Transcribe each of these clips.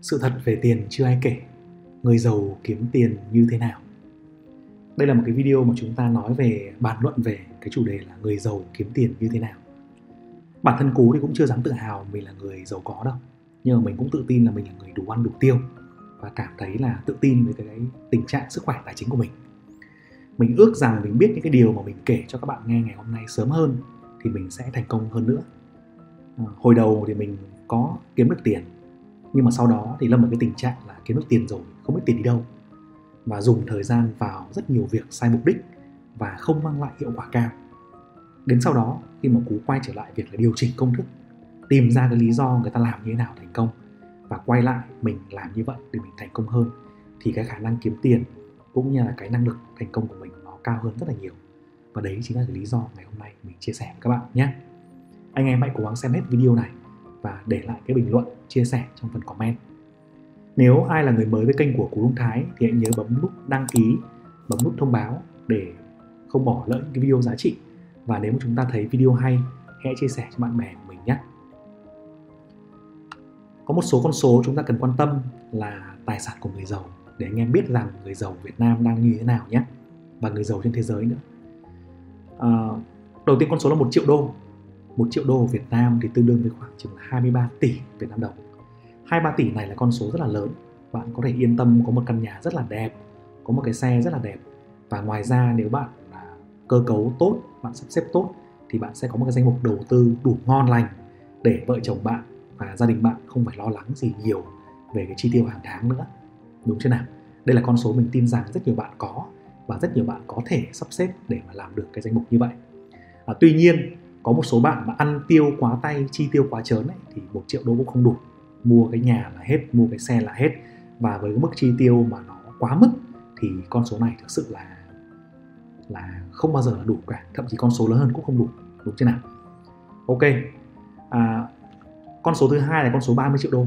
Sự thật về tiền chưa ai kể. Người giàu kiếm tiền như thế nào? Đây là một cái video mà chúng ta nói về bàn luận về cái chủ đề là người giàu kiếm tiền như thế nào. Bản thân Cú thì cũng chưa dám tự hào mình là người giàu có đâu. Nhưng mà mình cũng tự tin là mình là người đủ ăn đủ tiêu Và cảm thấy là tự tin với cái tình trạng sức khỏe tài chính của mình. Mình ước rằng mình biết những cái điều mà mình kể cho các bạn nghe ngày hôm nay sớm hơn Thì mình sẽ thành công hơn nữa. À, Hồi đầu thì mình có kiếm được tiền nhưng mà sau đó thì lâm vào cái tình trạng là kiếm được tiền rồi, không biết tiền đi đâu. Và dùng thời gian vào rất nhiều việc sai mục đích và không mang lại hiệu quả cao. Đến sau đó, khi mà cú quay trở lại việc là điều chỉnh công thức, tìm ra cái lý do người ta làm như thế nào thành công và quay lại mình làm như vậy để mình thành công hơn, thì cái khả năng kiếm tiền cũng như là cái năng lực thành công của mình nó cao hơn rất là nhiều. Và đấy chính là cái lý do ngày hôm nay mình chia sẻ với các bạn nhé. Anh em hãy cố gắng xem hết video này và để lại cái bình luận chia sẻ trong phần comment. Nếu ai là người mới với kênh của Cú Đông Thái thì hãy nhớ bấm nút đăng ký bấm nút thông báo để không bỏ lỡ những cái video giá trị. Và nếu mà chúng ta thấy video hay hãy chia sẻ cho bạn bè của mình nhé. Có một số con số chúng ta cần quan tâm là tài sản của người giàu để anh em biết rằng người giàu Việt Nam đang như thế nào nhé. Và người giàu trên thế giới nữa. À, đầu tiên con số là một triệu đô. 1 triệu đô Việt Nam thì tương đương với khoảng chừng 23 tỷ Việt Nam đồng. 23 tỷ này là con số rất là lớn. Bạn có thể yên tâm có một căn nhà rất là đẹp có một cái xe rất là đẹp. Và ngoài ra nếu bạn cơ cấu tốt bạn sắp xếp tốt thì bạn sẽ có một cái danh mục đầu tư đủ ngon lành để vợ chồng bạn và gia đình bạn không phải lo lắng gì nhiều về cái chi tiêu hàng tháng nữa. Đúng chưa nào? Đây là con số mình tin rằng rất nhiều bạn có và rất nhiều bạn có thể sắp xếp để mà làm được cái danh mục như vậy. À, tuy nhiên có một số bạn mà ăn tiêu quá tay chi tiêu quá trớn ấy, thì một triệu đô cũng không đủ. Mua cái nhà là hết mua cái xe là hết. Và với cái mức chi tiêu mà nó quá mức thì con số này thực sự là là không bao giờ là đủ cả. Thậm chí con số lớn hơn cũng không đủ. Đúng chưa nào? Ok. À, con số thứ hai là con số 30 triệu đô.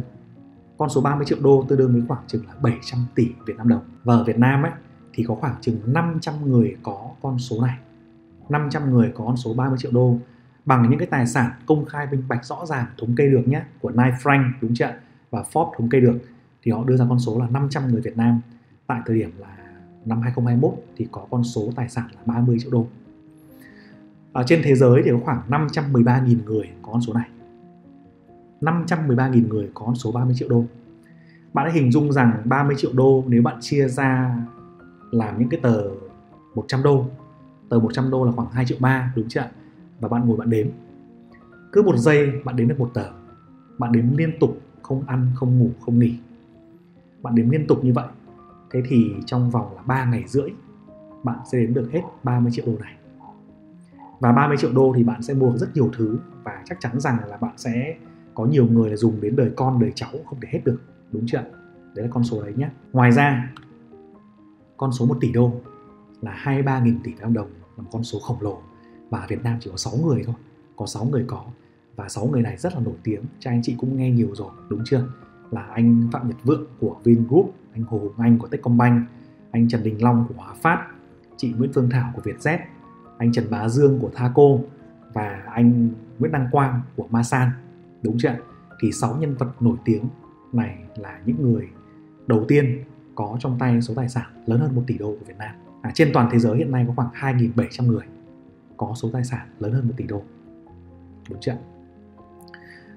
Con số 30 triệu đô tương đương với khoảng chừng là 700 tỷ Việt Nam đồng. Và ở Việt Nam ấy thì có khoảng chừng 500 người có con số này. 500 người có con số 30 triệu đô bằng những cái tài sản công khai minh bạch, rõ ràng, thống kê được nhé, của Knight Frank, đúng chưa và Forbes thống kê được, thì họ đưa ra con số là 500 người Việt Nam tại thời điểm là năm 2021 thì có con số tài sản là 30 triệu đô. Ở trên thế giới thì có khoảng 513.000 người có con số này. 513.000 người có con số 30 triệu đô. Bạn hãy hình dung rằng 30 triệu đô nếu bạn chia ra làm những cái tờ 100 đô. Tờ 100 đô là khoảng 2 triệu 3 đúng chưa ạ? Và bạn ngồi bạn đếm. Cứ một giây bạn đếm được một tờ. Bạn đếm liên tục, không ăn, không ngủ, không nghỉ. Bạn đếm liên tục như vậy. Thế thì trong vòng là 3 ngày rưỡi, bạn sẽ đếm được hết 30 triệu đô này. Và 30 triệu đô thì bạn sẽ mua rất nhiều thứ và chắc chắn rằng là bạn sẽ có nhiều người là dùng đến đời con, đời cháu không thể hết được, đúng chưa đấy là con số đấy nhé ngoài ra, con số 1 tỷ đô là 23.000 tỷ đồng là một con số khổng lồ và ở Việt Nam chỉ có 6 người thôi có 6 người có. Và 6 người này rất là nổi tiếng cha anh chị cũng nghe nhiều rồi đúng chưa? Là anh Phạm Nhật Vượng của Vingroup anh Hồ Hùng Anh của Techcombank anh Trần Đình Long của Hòa Phát chị Nguyễn Phương Thảo của Vietjet anh Trần Bá Dương của Thaco và anh Nguyễn Đăng Quang của Masan đúng chưa thì 6 nhân vật nổi tiếng này là những người đầu tiên có trong tay số tài sản lớn hơn 1 tỷ đô của Việt Nam. À, trên toàn thế giới hiện nay có khoảng 2.700 người có số tài sản lớn hơn 1 tỷ đô. Đúng chưa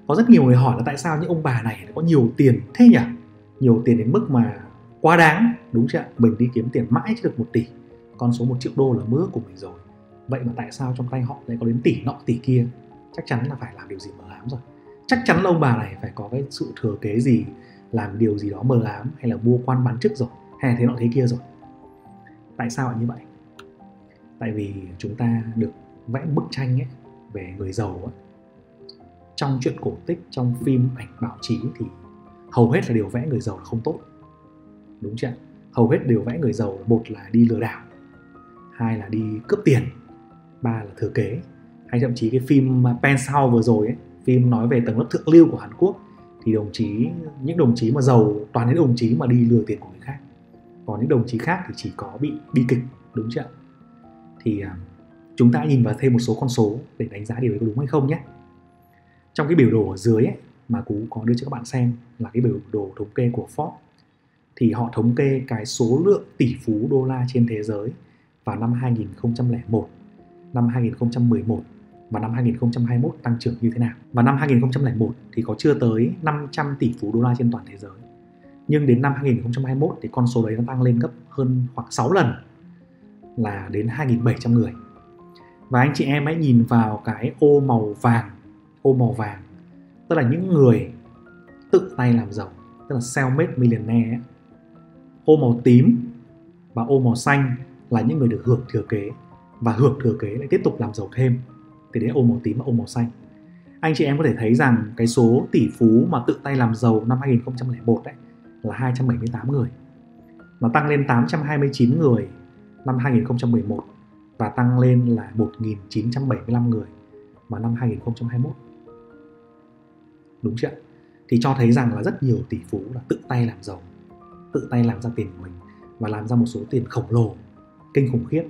có rất nhiều người hỏi là tại sao những ông bà này có nhiều tiền thế nhỉ? Nhiều tiền đến mức mà quá đáng, đúng chưa mình đi kiếm tiền mãi chứ được một tỷ, con số một triệu đô là mơ của mình rồi. Vậy mà tại sao trong tay họ lại có đến tỷ nọ, tỷ kia? Chắc chắn là phải làm điều gì mờ ám rồi. Chắc chắn là ông bà này phải có cái sự thừa kế gì, làm điều gì đó mờ ám hay là mua quan bán chức rồi hay là thế nọ thế kia rồi. Tại sao lại như vậy? Tại vì chúng ta được vẽ bức tranh ấy về người giàu ấy. trong chuyện cổ tích trong phim ảnh báo chí thì hầu hết là điều vẽ người giàu là không tốt. Đúng chưa hầu hết đều vẽ người giàu một là đi lừa đảo hai là đi cướp tiền ba là thừa kế. Hay thậm chí cái phim Penthouse vừa rồi ấy, phim nói về tầng lớp thượng lưu của Hàn Quốc thì đồng chí những đồng chí mà giàu toàn những đồng chí mà đi lừa tiền của người khác. Còn những đồng chí khác thì chỉ có bị bi kịch đúng chưa thì à, chúng ta nhìn vào thêm một số con số để đánh giá điều đấy có đúng hay không nhé trong cái biểu đồ ở dưới ấy, mà cú có đưa cho các bạn xem là cái biểu đồ thống kê của Forbes thì họ thống kê cái số lượng tỷ phú đô la trên thế giới vào năm 2001, năm 2011 và năm 2021 tăng trưởng như thế nào. Và năm 2001 thì có chưa tới 500 tỷ phú đô la trên toàn thế giới. Nhưng đến năm 2021 thì con số đấy nó tăng lên gấp hơn khoảng 6 lần là đến 2.700 người. Và anh chị em hãy nhìn vào cái ô màu vàng, ô màu vàng, tức là những người tự tay làm giàu, tức là self-made millionaire. Ô màu tím và ô màu xanh là những người được hưởng thừa kế và hưởng thừa kế lại tiếp tục làm giàu thêm thì đấy ô màu tím và ô màu xanh anh chị em có thể thấy rằng cái số tỷ phú mà tự tay làm giàu năm 2001 đấy là 278 người nó tăng lên 829 người năm 2011 và tăng lên là 1.975 người vào năm 2021 đúng chưa thì cho thấy rằng là rất nhiều tỷ phú là tự tay làm giàu tự tay làm ra tiền của mình và làm ra một số tiền khổng lồ kinh khủng khiếp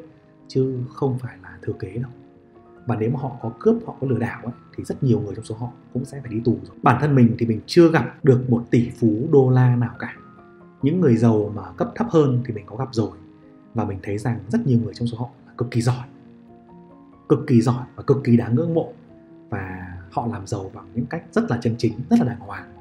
chứ không phải là thừa kế đâu. Và nếu mà họ có cướp họ có lừa đảo ấy, thì rất nhiều người trong số họ cũng sẽ phải đi tù rồi. Bản thân mình thì mình chưa gặp được một tỷ phú đô la nào cả. Những người giàu mà cấp thấp hơn thì mình có gặp rồi và mình thấy rằng rất nhiều người trong số họ là cực kỳ giỏi cực kỳ giỏi và cực kỳ đáng ngưỡng mộ. Và họ làm giàu bằng những cách rất là chân chính rất là đàng hoàng.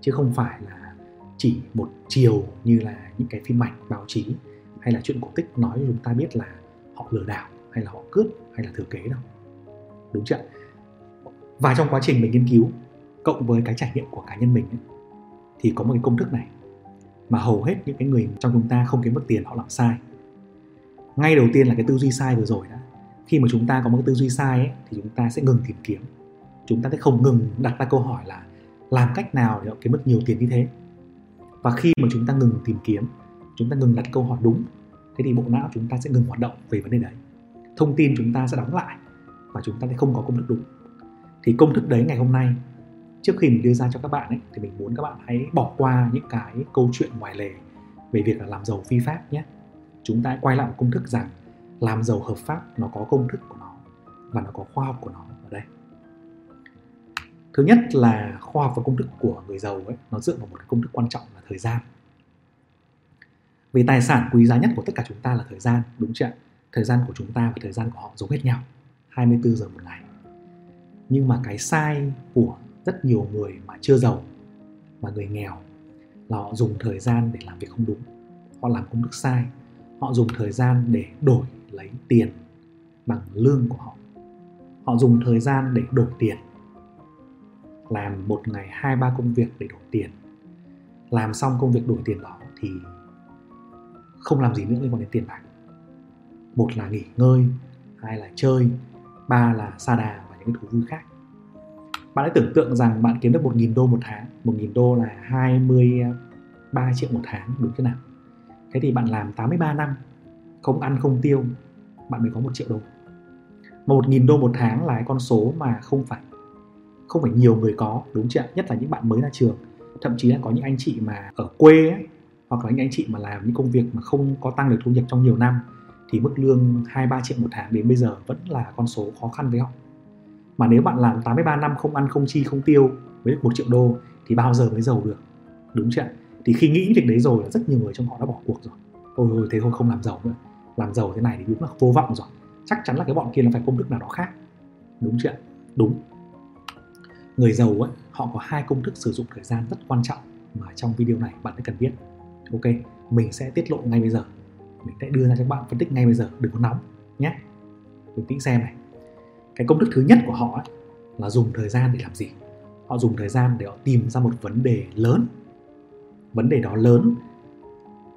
Chứ không phải là chỉ một chiều như là những cái phim ảnh báo chí hay là chuyện cổ tích nói cho chúng ta biết là họ lừa đảo hay là họ cướp hay là thừa kế đâu. Đúng chưa và trong quá trình mình nghiên cứu cộng với cái trải nghiệm của cá nhân mình ấy, thì có một cái công thức này mà hầu hết những cái người trong chúng ta không kiếm được tiền họ làm sai ngay đầu tiên là cái tư duy sai vừa rồi đó khi mà chúng ta có một cái tư duy sai ấy, thì chúng ta sẽ ngừng tìm kiếm. Chúng ta sẽ không ngừng đặt ra câu hỏi là làm cách nào để họ kiếm được nhiều tiền như thế? Và khi mà chúng ta ngừng tìm kiếm chúng ta ngừng đặt câu hỏi đúng thế thì bộ não chúng ta sẽ ngừng hoạt động về vấn đề đấy. Thông tin chúng ta sẽ đóng lại và chúng ta sẽ không có công thức đúng. Thì công thức đấy ngày hôm nay trước khi mình đưa ra cho các bạn ấy thì mình muốn các bạn hãy bỏ qua những cái câu chuyện ngoài lề về việc là làm giàu phi pháp nhé chúng ta hãy quay lại một công thức rằng làm giàu hợp pháp nó có công thức của nó và nó có khoa học của nó ở đây. Thứ nhất là khoa học và công thức của người giàu ấy, nó dựa vào một cái công thức quan trọng là thời gian. Vì tài sản quý giá nhất của tất cả chúng ta là thời gian, đúng chưa thời gian của chúng ta và thời gian của họ giống hết nhau 24 giờ một ngày. Nhưng mà cái sai của rất nhiều người mà chưa giàu và người nghèo là họ dùng thời gian để làm việc không đúng. Họ làm công thức sai họ dùng thời gian để đổi lấy tiền bằng lương của họ. Họ dùng thời gian để đổi tiền. Làm một ngày hai ba công việc để đổi tiền. Làm xong công việc đổi tiền đó thì không làm gì nữa liên quan đến tiền bạc. Một là nghỉ ngơi, hai là chơi, ba là sa đà và những cái thú vui khác. Bạn hãy tưởng tượng rằng bạn kiếm được 1.000 đô một tháng 1.000 đô là 23 triệu một tháng, đúng thế nào? Thế thì bạn làm 83 năm không ăn không tiêu bạn mới có một triệu đô. mà 1.000 đô một tháng là cái con số mà không phải không phải nhiều người có đúng chưa nhất là những bạn mới ra trường. Thậm chí là có những anh chị mà ở quê ấy, hoặc là những anh chị mà làm những công việc mà không có tăng được thu nhập trong nhiều năm thì mức lương 2-3 triệu một tháng đến bây giờ vẫn là con số khó khăn với họ. Mà nếu bạn làm 83 năm không ăn không chi không tiêu với được một triệu đô thì bao giờ mới giàu được? Đúng chưa thì khi nghĩ việc đấy rồi là rất nhiều người trong họ đã bỏ cuộc rồi. Ôi ôi thế thôi không làm giàu nữa. Làm giàu thế này thì đúng là vô vọng rồi. Chắc chắn là cái bọn kia là phải công thức nào đó khác. Đúng chưa đúng. Người giàu ấy họ có hai công thức sử dụng thời gian rất quan trọng mà trong video này bạn cần biết. Ok mình sẽ tiết lộ ngay bây giờ. Mình sẽ đưa ra cho các bạn phân tích ngay bây giờ đừng có nóng nhé. Bình tĩnh xem này. Cái công thức thứ nhất của họ ấy, là dùng thời gian để làm gì? Họ dùng thời gian để họ tìm ra một vấn đề lớn vấn đề đó lớn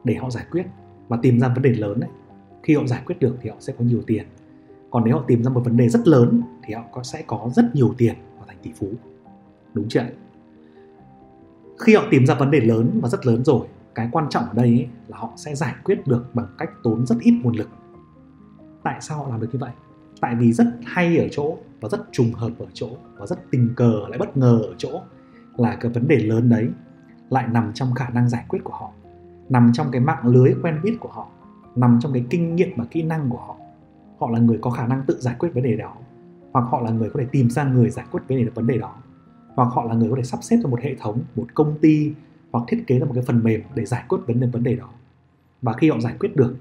để họ giải quyết và tìm ra vấn đề lớn ấy. Khi họ giải quyết được thì họ sẽ có nhiều tiền. Còn nếu họ tìm ra một vấn đề rất lớn thì họ có sẽ có rất nhiều tiền và thành tỷ phú. Đúng chưa khi họ tìm ra vấn đề lớn và rất lớn rồi cái quan trọng ở đây ấy, là họ sẽ giải quyết được bằng cách tốn rất ít nguồn lực. Tại sao họ làm được như vậy? Tại vì rất hay ở chỗ và rất trùng hợp ở chỗ và rất tình cờ lại bất ngờ ở chỗ là cái vấn đề lớn đấy lại nằm trong khả năng giải quyết của họ, nằm trong cái mạng lưới quen biết của họ, nằm trong cái kinh nghiệm và kỹ năng của họ. Họ là người có khả năng tự giải quyết vấn đề đó, hoặc họ là người có thể tìm ra người giải quyết vấn đề vấn đề đó, hoặc họ là người có thể sắp xếp cho một hệ thống, một công ty, hoặc thiết kế ra một cái phần mềm để giải quyết vấn đề vấn đề đó. Và khi họ giải quyết được,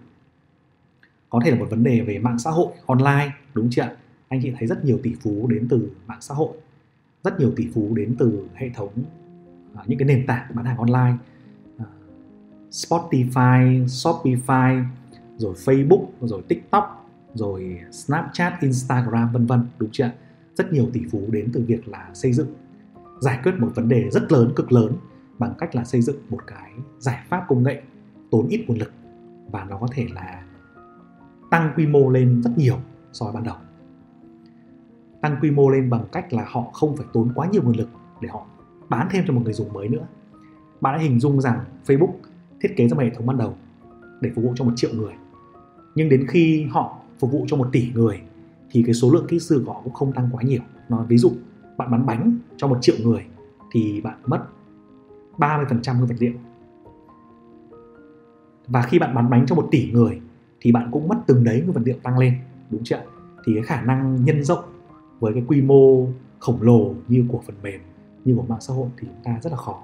có thể là một vấn đề về mạng xã hội, online, đúng chưa anh chị thấy rất nhiều tỷ phú đến từ mạng xã hội, rất nhiều tỷ phú đến từ hệ thống À, những cái nền tảng bán hàng online uh, Spotify, Shopify, rồi Facebook, rồi TikTok, rồi Snapchat, Instagram vân vân đúng chưa? Rất nhiều tỷ phú đến từ việc là xây dựng giải quyết một vấn đề rất lớn, cực lớn bằng cách là xây dựng một cái giải pháp công nghệ tốn ít nguồn lực và nó có thể là tăng quy mô lên rất nhiều so với ban đầu tăng quy mô lên bằng cách là họ không phải tốn quá nhiều nguồn lực để họ bán thêm cho một người dùng mới nữa. Bạn đã hình dung rằng Facebook thiết kế ra một hệ thống ban đầu để phục vụ cho một triệu người. Nhưng đến khi họ phục vụ cho một tỷ người, thì cái số lượng kỹ sư của họ cũng không tăng quá nhiều. Nói ví dụ, bạn bán bánh cho một triệu người, thì bạn mất 30% nguyên vật liệu. Và khi bạn bán bánh cho một tỷ người, thì bạn cũng mất từng đấy nguyên vật liệu tăng lên, đúng chưa thì cái khả năng nhân rộng với cái quy mô khổng lồ như của phần mềm như của mạng xã hội thì chúng ta rất là khó.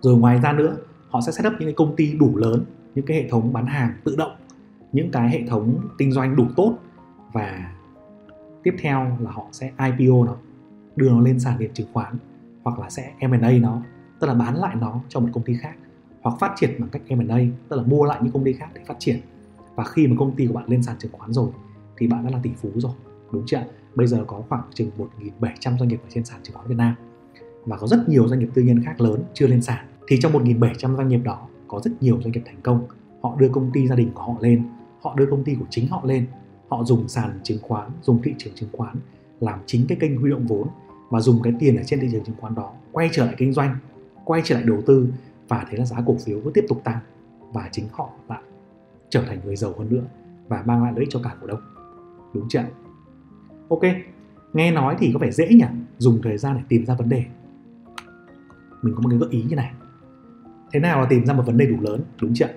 Rồi ngoài ra nữa, họ sẽ set up những cái công ty đủ lớn, những cái hệ thống bán hàng tự động, những cái hệ thống kinh doanh đủ tốt và tiếp theo là họ sẽ IPO nó, đưa nó lên sàn điện chứng khoán hoặc là sẽ M&A nó, tức là bán lại nó cho một công ty khác hoặc phát triển bằng cách M&A tức là mua lại những công ty khác để phát triển. Và khi mà công ty của bạn lên sàn chứng khoán rồi thì bạn đã là tỷ phú rồi, đúng chưa bây giờ có khoảng chừng 1.700 doanh nghiệp ở trên sàn chứng khoán Việt Nam và có rất nhiều doanh nghiệp tư nhân khác lớn chưa lên sàn. Thì trong 1.700 doanh nghiệp đó, có rất nhiều doanh nghiệp thành công. Họ đưa công ty gia đình của họ lên, họ đưa công ty của chính họ lên. Họ dùng sàn chứng khoán, dùng thị trường chứng khoán làm chính cái kênh huy động vốn và dùng cái tiền ở trên thị trường chứng khoán đó quay trở lại kinh doanh, quay trở lại đầu tư và thế là giá cổ phiếu cứ tiếp tục tăng và chính họ lại trở thành người giàu hơn nữa và mang lại lợi ích cho cả cổ đông. Đúng chưa ok nghe nói thì có vẻ dễ nhỉ? Dùng thời gian để tìm ra vấn đề. Mình có một cái gợi ý như này. Thế nào là tìm ra một vấn đề đủ lớn? Đúng chưa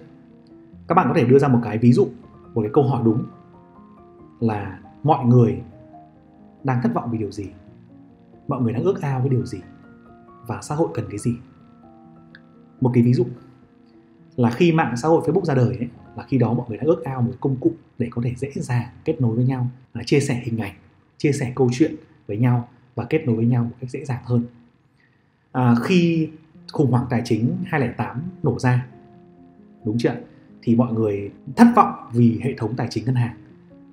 các bạn có thể đưa ra một cái ví dụ một cái câu hỏi đúng là mọi người đang thất vọng vì điều gì? Mọi người đang ước ao với điều gì? Và xã hội cần cái gì? Một cái ví dụ là khi mạng xã hội Facebook ra đời ấy, là khi đó mọi người đã ước ao một công cụ để có thể dễ dàng kết nối với nhau, là chia sẻ hình ảnh, chia sẻ câu chuyện với nhau và kết nối với nhau một cách dễ dàng hơn. À, khi khủng hoảng tài chính 2008 nổ ra, đúng chưa? Thì mọi người thất vọng vì hệ thống tài chính ngân hàng,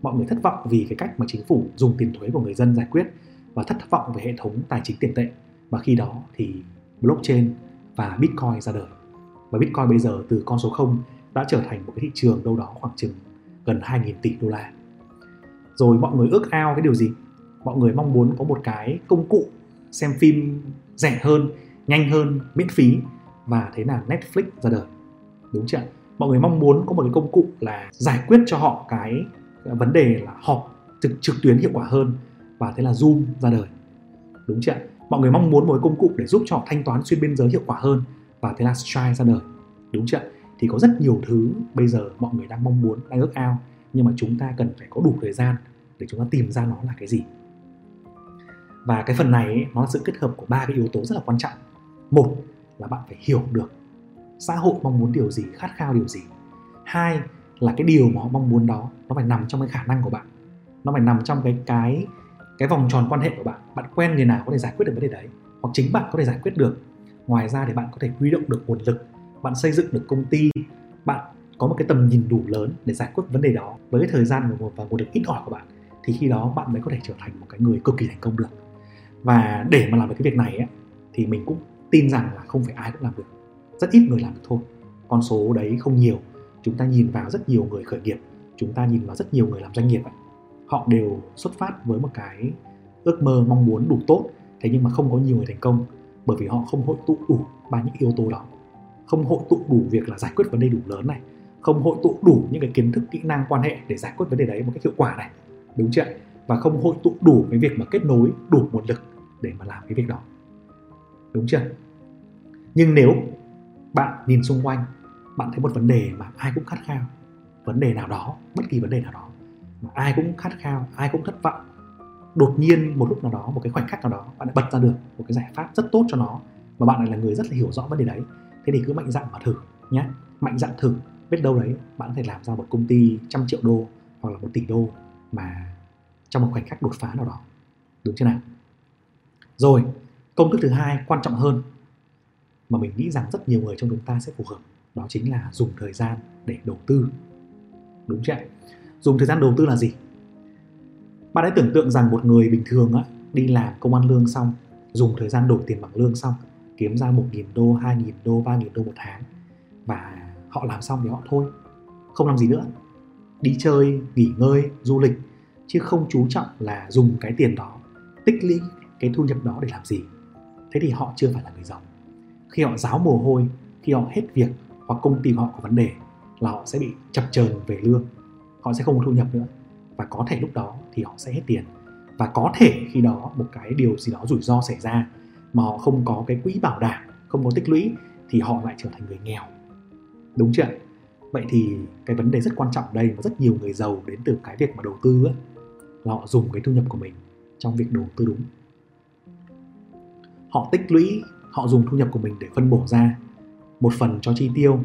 mọi người thất vọng vì cái cách mà chính phủ dùng tiền thuế của người dân giải quyết và thất vọng về hệ thống tài chính tiền tệ. Và khi đó thì blockchain và Bitcoin ra đời. Và Bitcoin bây giờ từ con số 0 đã trở thành một cái thị trường đâu đó khoảng chừng gần 2.000 tỷ đô la. Rồi mọi người ước ao cái điều gì? Mọi người mong muốn có một cái công cụ xem phim rẻ hơn, nhanh hơn, miễn phí và thế là Netflix ra đời. Đúng chưa? Mọi người mong muốn có một cái công cụ là giải quyết cho họ cái vấn đề là họp trực trực tuyến hiệu quả hơn và thế là Zoom ra đời. Đúng chưa? mọi người mong muốn một cái công cụ để giúp cho họ thanh toán xuyên biên giới hiệu quả hơn và thế là Stripe ra đời đúng chưa thì có rất nhiều thứ bây giờ mọi người đang mong muốn đang ước ao nhưng mà chúng ta cần phải có đủ thời gian để chúng ta tìm ra nó là cái gì. Và cái phần này ấy, nó là sự kết hợp của ba cái yếu tố rất là quan trọng. Một là bạn phải hiểu được xã hội mong muốn điều gì khát khao điều gì. Hai là cái điều mà họ mong muốn đó nó phải nằm trong cái khả năng của bạn. Nó phải nằm trong cái cái cái vòng tròn quan hệ của bạn. Bạn quen người nào có thể giải quyết được vấn đề đấy hoặc chính bạn có thể giải quyết được. Ngoài ra thì bạn có thể huy động được nguồn lực bạn xây dựng được công ty bạn có một cái tầm nhìn đủ lớn để giải quyết vấn đề đó với cái thời gian và nguồn lực ít ỏi của bạn thì khi đó bạn mới có thể trở thành một cái người cực kỳ thành công được. Và để mà làm được cái việc này ấy, thì mình cũng tin rằng là không phải ai cũng làm được. Rất ít người làm được thôi. Con số đấy không nhiều. Chúng ta nhìn vào rất nhiều người khởi nghiệp. Chúng ta nhìn vào rất nhiều người làm doanh nghiệp ấy, họ đều xuất phát với một cái ước mơ mong muốn đủ tốt. Thế nhưng mà không có nhiều người thành công bởi vì họ không hội tụ đủ ba những yếu tố đó. Không hội tụ đủ việc là giải quyết vấn đề đủ lớn này. Không hội tụ đủ những cái kiến thức kỹ năng quan hệ để giải quyết vấn đề đấy một cách hiệu quả này đúng chưa và không hội tụ đủ cái việc mà kết nối, đủ nguồn lực để mà làm cái việc đó. Đúng chưa? Nhưng nếu bạn nhìn xung quanh, bạn thấy một vấn đề mà ai cũng khát khao, vấn đề nào đó, bất kỳ vấn đề nào đó, mà ai cũng khát khao, ai cũng thất vọng, đột nhiên một lúc nào đó, một cái khoảnh khắc nào đó, bạn lại bật ra được một cái giải pháp rất tốt cho nó và bạn lại là người rất là hiểu rõ vấn đề đấy, thế thì cứ mạnh dạn mà thử nhé mạnh dạn thử, biết đâu đấy bạn có thể làm ra một công ty trăm triệu đô hoặc là một tỷ đô mà trong một khoảnh khắc đột phá nào đó. Đúng chưa nào? Rồi công thức thứ hai quan trọng hơn mà mình nghĩ rằng rất nhiều người trong chúng ta sẽ phù hợp đó chính là dùng thời gian để đầu tư. Đúng chưa dùng thời gian đầu tư là gì? Bạn hãy tưởng tượng rằng một người bình thường á, đi làm công ăn lương xong dùng thời gian đổi tiền bằng lương xong kiếm ra 1.000 đô, 2.000 đô, 3.000 đô một tháng và họ làm xong thì họ thôi không làm gì nữa đi chơi, nghỉ ngơi, du lịch chứ không chú trọng là dùng cái tiền đó tích lũy cái thu nhập đó để làm gì. Thế thì họ chưa phải là người giàu. Khi họ giáo mồ hôi khi họ hết việc hoặc công ty họ có vấn đề là họ sẽ bị chập chờn về lương họ sẽ không có thu nhập nữa. Và có thể lúc đó thì họ sẽ hết tiền. Và có thể khi đó một cái điều gì đó rủi ro xảy ra mà họ không có cái quỹ bảo đảm không có tích lũy thì họ lại trở thành người nghèo. Đúng chưa vậy thì cái vấn đề rất quan trọng đây và rất nhiều người giàu đến từ cái việc mà đầu tư ấy, là họ dùng cái thu nhập của mình trong việc đầu tư đúng. Họ tích lũy họ dùng thu nhập của mình để phân bổ ra một phần cho chi tiêu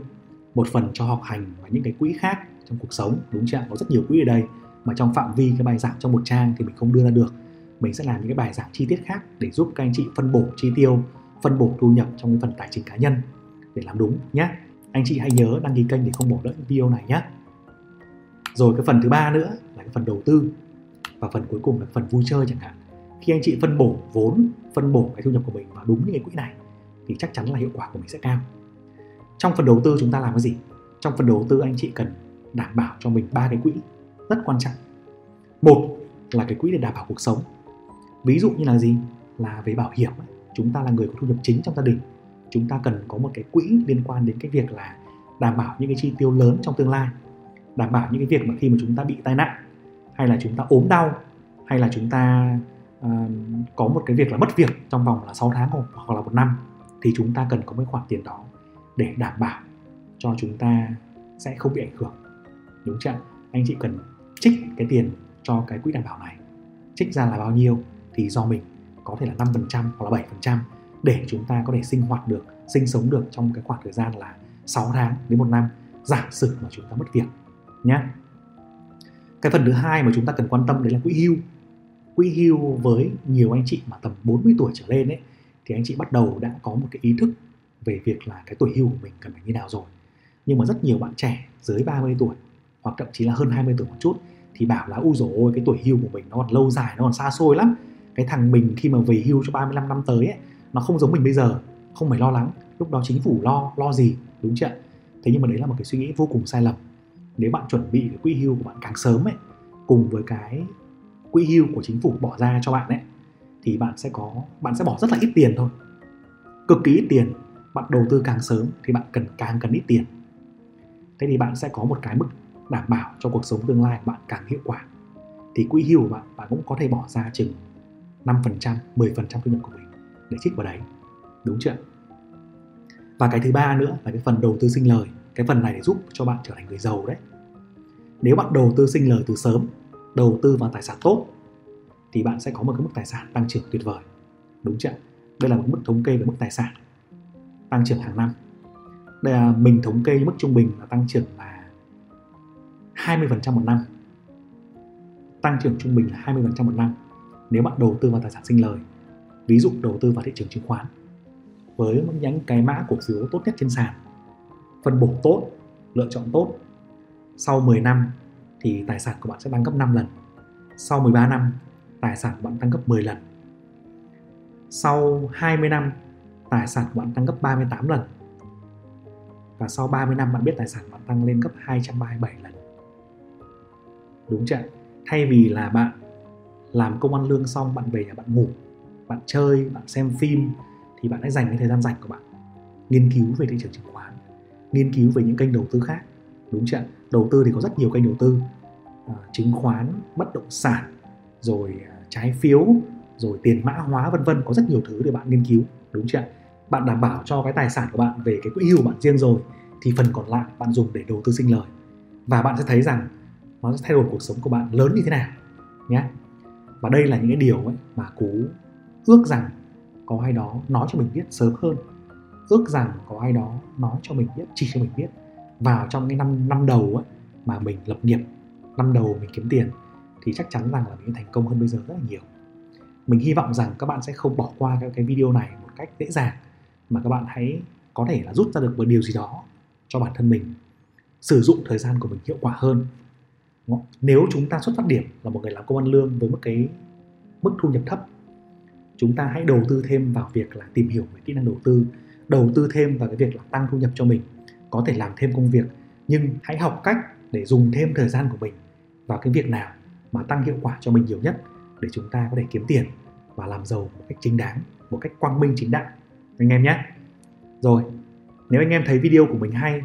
một phần cho học hành và những cái quỹ khác trong cuộc sống đúng chưa có rất nhiều quỹ ở đây mà trong phạm vi cái bài giảng trong một trang thì mình không đưa ra được. Mình sẽ làm những cái bài giảng chi tiết khác để giúp các anh chị phân bổ chi tiêu phân bổ thu nhập trong cái phần tài chính cá nhân để làm đúng nhé anh chị hãy nhớ đăng ký kênh để không bỏ lỡ những video này nhé. Rồi cái phần thứ ba nữa là cái phần đầu tư. Và phần cuối cùng là phần vui chơi chẳng hạn. Khi anh chị phân bổ vốn, phân bổ cái thu nhập của mình vào đúng những cái quỹ này, thì chắc chắn là hiệu quả của mình sẽ cao. Trong phần đầu tư chúng ta làm cái gì? Trong phần đầu tư anh chị cần đảm bảo cho mình ba cái quỹ rất quan trọng. Một là cái quỹ để đảm bảo cuộc sống. Ví dụ như là gì? Là về bảo hiểm. Chúng ta là người có thu nhập chính trong gia đình chúng ta cần có một cái quỹ liên quan đến cái việc là đảm bảo những cái chi tiêu lớn trong tương lai đảm bảo những cái việc mà khi mà chúng ta bị tai nạn hay là chúng ta ốm đau hay là chúng ta uh, có một cái việc là mất việc trong vòng là 6 tháng hoặc là một năm thì chúng ta cần có một khoản tiền đó để đảm bảo cho chúng ta sẽ không bị ảnh hưởng. Đúng chưa anh chị cần trích cái tiền cho cái quỹ đảm bảo này. Trích ra là bao nhiêu thì do mình có thể là 5% hoặc là 7% để chúng ta có thể sinh hoạt được, sinh sống được trong cái khoảng thời gian là 6 tháng đến một năm giả sử mà chúng ta mất việc nhé. Cái phần thứ hai mà chúng ta cần quan tâm đấy là quỹ hưu. Quỹ hưu với nhiều anh chị mà tầm 40 tuổi trở lên ấy thì anh chị bắt đầu đã có một cái ý thức về việc là cái tuổi hưu của mình cần phải như nào rồi. Nhưng mà rất nhiều bạn trẻ dưới 30 tuổi hoặc thậm chí là hơn 20 tuổi một chút thì bảo là u dồi ôi cái tuổi hưu của mình nó còn lâu dài nó còn xa xôi lắm cái thằng mình khi mà về hưu cho 35 năm tới ấy, nó không giống mình bây giờ không phải lo lắng lúc đó chính phủ lo lo gì đúng chưa thế nhưng mà đấy là một cái suy nghĩ vô cùng sai lầm. Nếu bạn chuẩn bị cái quỹ hưu của bạn càng sớm ấy cùng với cái quỹ hưu của chính phủ bỏ ra cho bạn ấy thì bạn sẽ có bạn sẽ bỏ rất là ít tiền thôi. Cực kỳ ít tiền bạn đầu tư càng sớm thì bạn cần càng cần ít tiền. Thế thì bạn sẽ có một cái mức đảm bảo cho cuộc sống tương lai của bạn càng hiệu quả. Thì quỹ hưu của bạn bạn cũng có thể bỏ ra chừng 5%, 10% thu nhập của mình để trích vào đấy. Đúng chưa? Và cái thứ ba nữa là cái phần đầu tư sinh lời. Cái phần này để giúp cho bạn trở thành người giàu đấy. Nếu bạn đầu tư sinh lời từ sớm, đầu tư vào tài sản tốt thì bạn sẽ có một cái mức tài sản tăng trưởng tuyệt vời. Đúng chưa? Đây là một mức thống kê về mức tài sản tăng trưởng hàng năm. Đây là mình thống kê mức trung bình là tăng trưởng là 20% một năm. Tăng trưởng trung bình là 20% một năm nếu bạn đầu tư vào tài sản sinh lời ví dụ đầu tư vào thị trường chứng khoán. Với những cái mã cổ phiếu tốt nhất trên sàn, phân bổ tốt, lựa chọn tốt, sau 10 năm thì tài sản của bạn sẽ tăng gấp 5 lần. Sau 13 năm, tài sản của bạn tăng gấp 10 lần. Sau 20 năm, tài sản của bạn tăng gấp 38 lần. Và sau 30 năm, bạn biết tài sản bạn tăng lên gấp 237 lần. Đúng chưa thay vì là bạn làm công ăn lương xong, bạn về nhà bạn ngủ bạn chơi bạn xem phim thì bạn hãy dành cái thời gian rảnh của bạn nghiên cứu về thị trường chứng khoán nghiên cứu về những kênh đầu tư khác đúng chưa đầu tư thì có rất nhiều kênh đầu tư à, chứng khoán bất động sản rồi à, trái phiếu rồi tiền mã hóa vân vân có rất nhiều thứ để bạn nghiên cứu đúng chưa bạn đảm bảo cho cái tài sản của bạn về cái quỹ hưu của bạn riêng rồi thì phần còn lại bạn dùng để đầu tư sinh lời. Và bạn sẽ thấy rằng nó sẽ thay đổi cuộc sống của bạn lớn như thế nào nhé và đây là những cái điều ấy mà cú ước rằng có ai đó nói cho mình biết sớm hơn. Ước rằng có ai đó nói cho mình biết chỉ cho mình biết. Vào trong cái năm năm đầu ấy, mà mình lập nghiệp năm đầu mình kiếm tiền thì chắc chắn rằng là mình thành công hơn bây giờ rất là nhiều. Mình hy vọng rằng các bạn sẽ không bỏ qua cái video này một cách dễ dàng mà các bạn hãy có thể là rút ra được một điều gì đó cho bản thân mình sử dụng thời gian của mình hiệu quả hơn. Nếu chúng ta xuất phát điểm là một người làm công ăn lương với một cái mức thu nhập thấp chúng ta hãy đầu tư thêm vào việc là tìm hiểu về kỹ năng đầu tư đầu tư thêm vào cái việc là tăng thu nhập cho mình, có thể làm thêm công việc, nhưng hãy học cách để dùng thêm thời gian của mình vào cái việc nào mà tăng hiệu quả cho mình nhiều nhất để chúng ta có thể kiếm tiền và làm giàu một cách chính đáng, một cách quang minh chính đại. Anh em nhé. Rồi, nếu anh em thấy video của mình hay,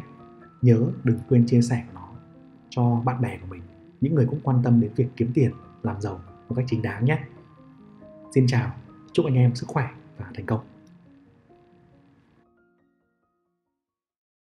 nhớ đừng quên chia sẻ nó cho bạn bè của mình. Những người cũng quan tâm đến việc kiếm tiền, làm giàu một cách chính đáng nhé. Xin chào chúc anh em sức khỏe và thành công.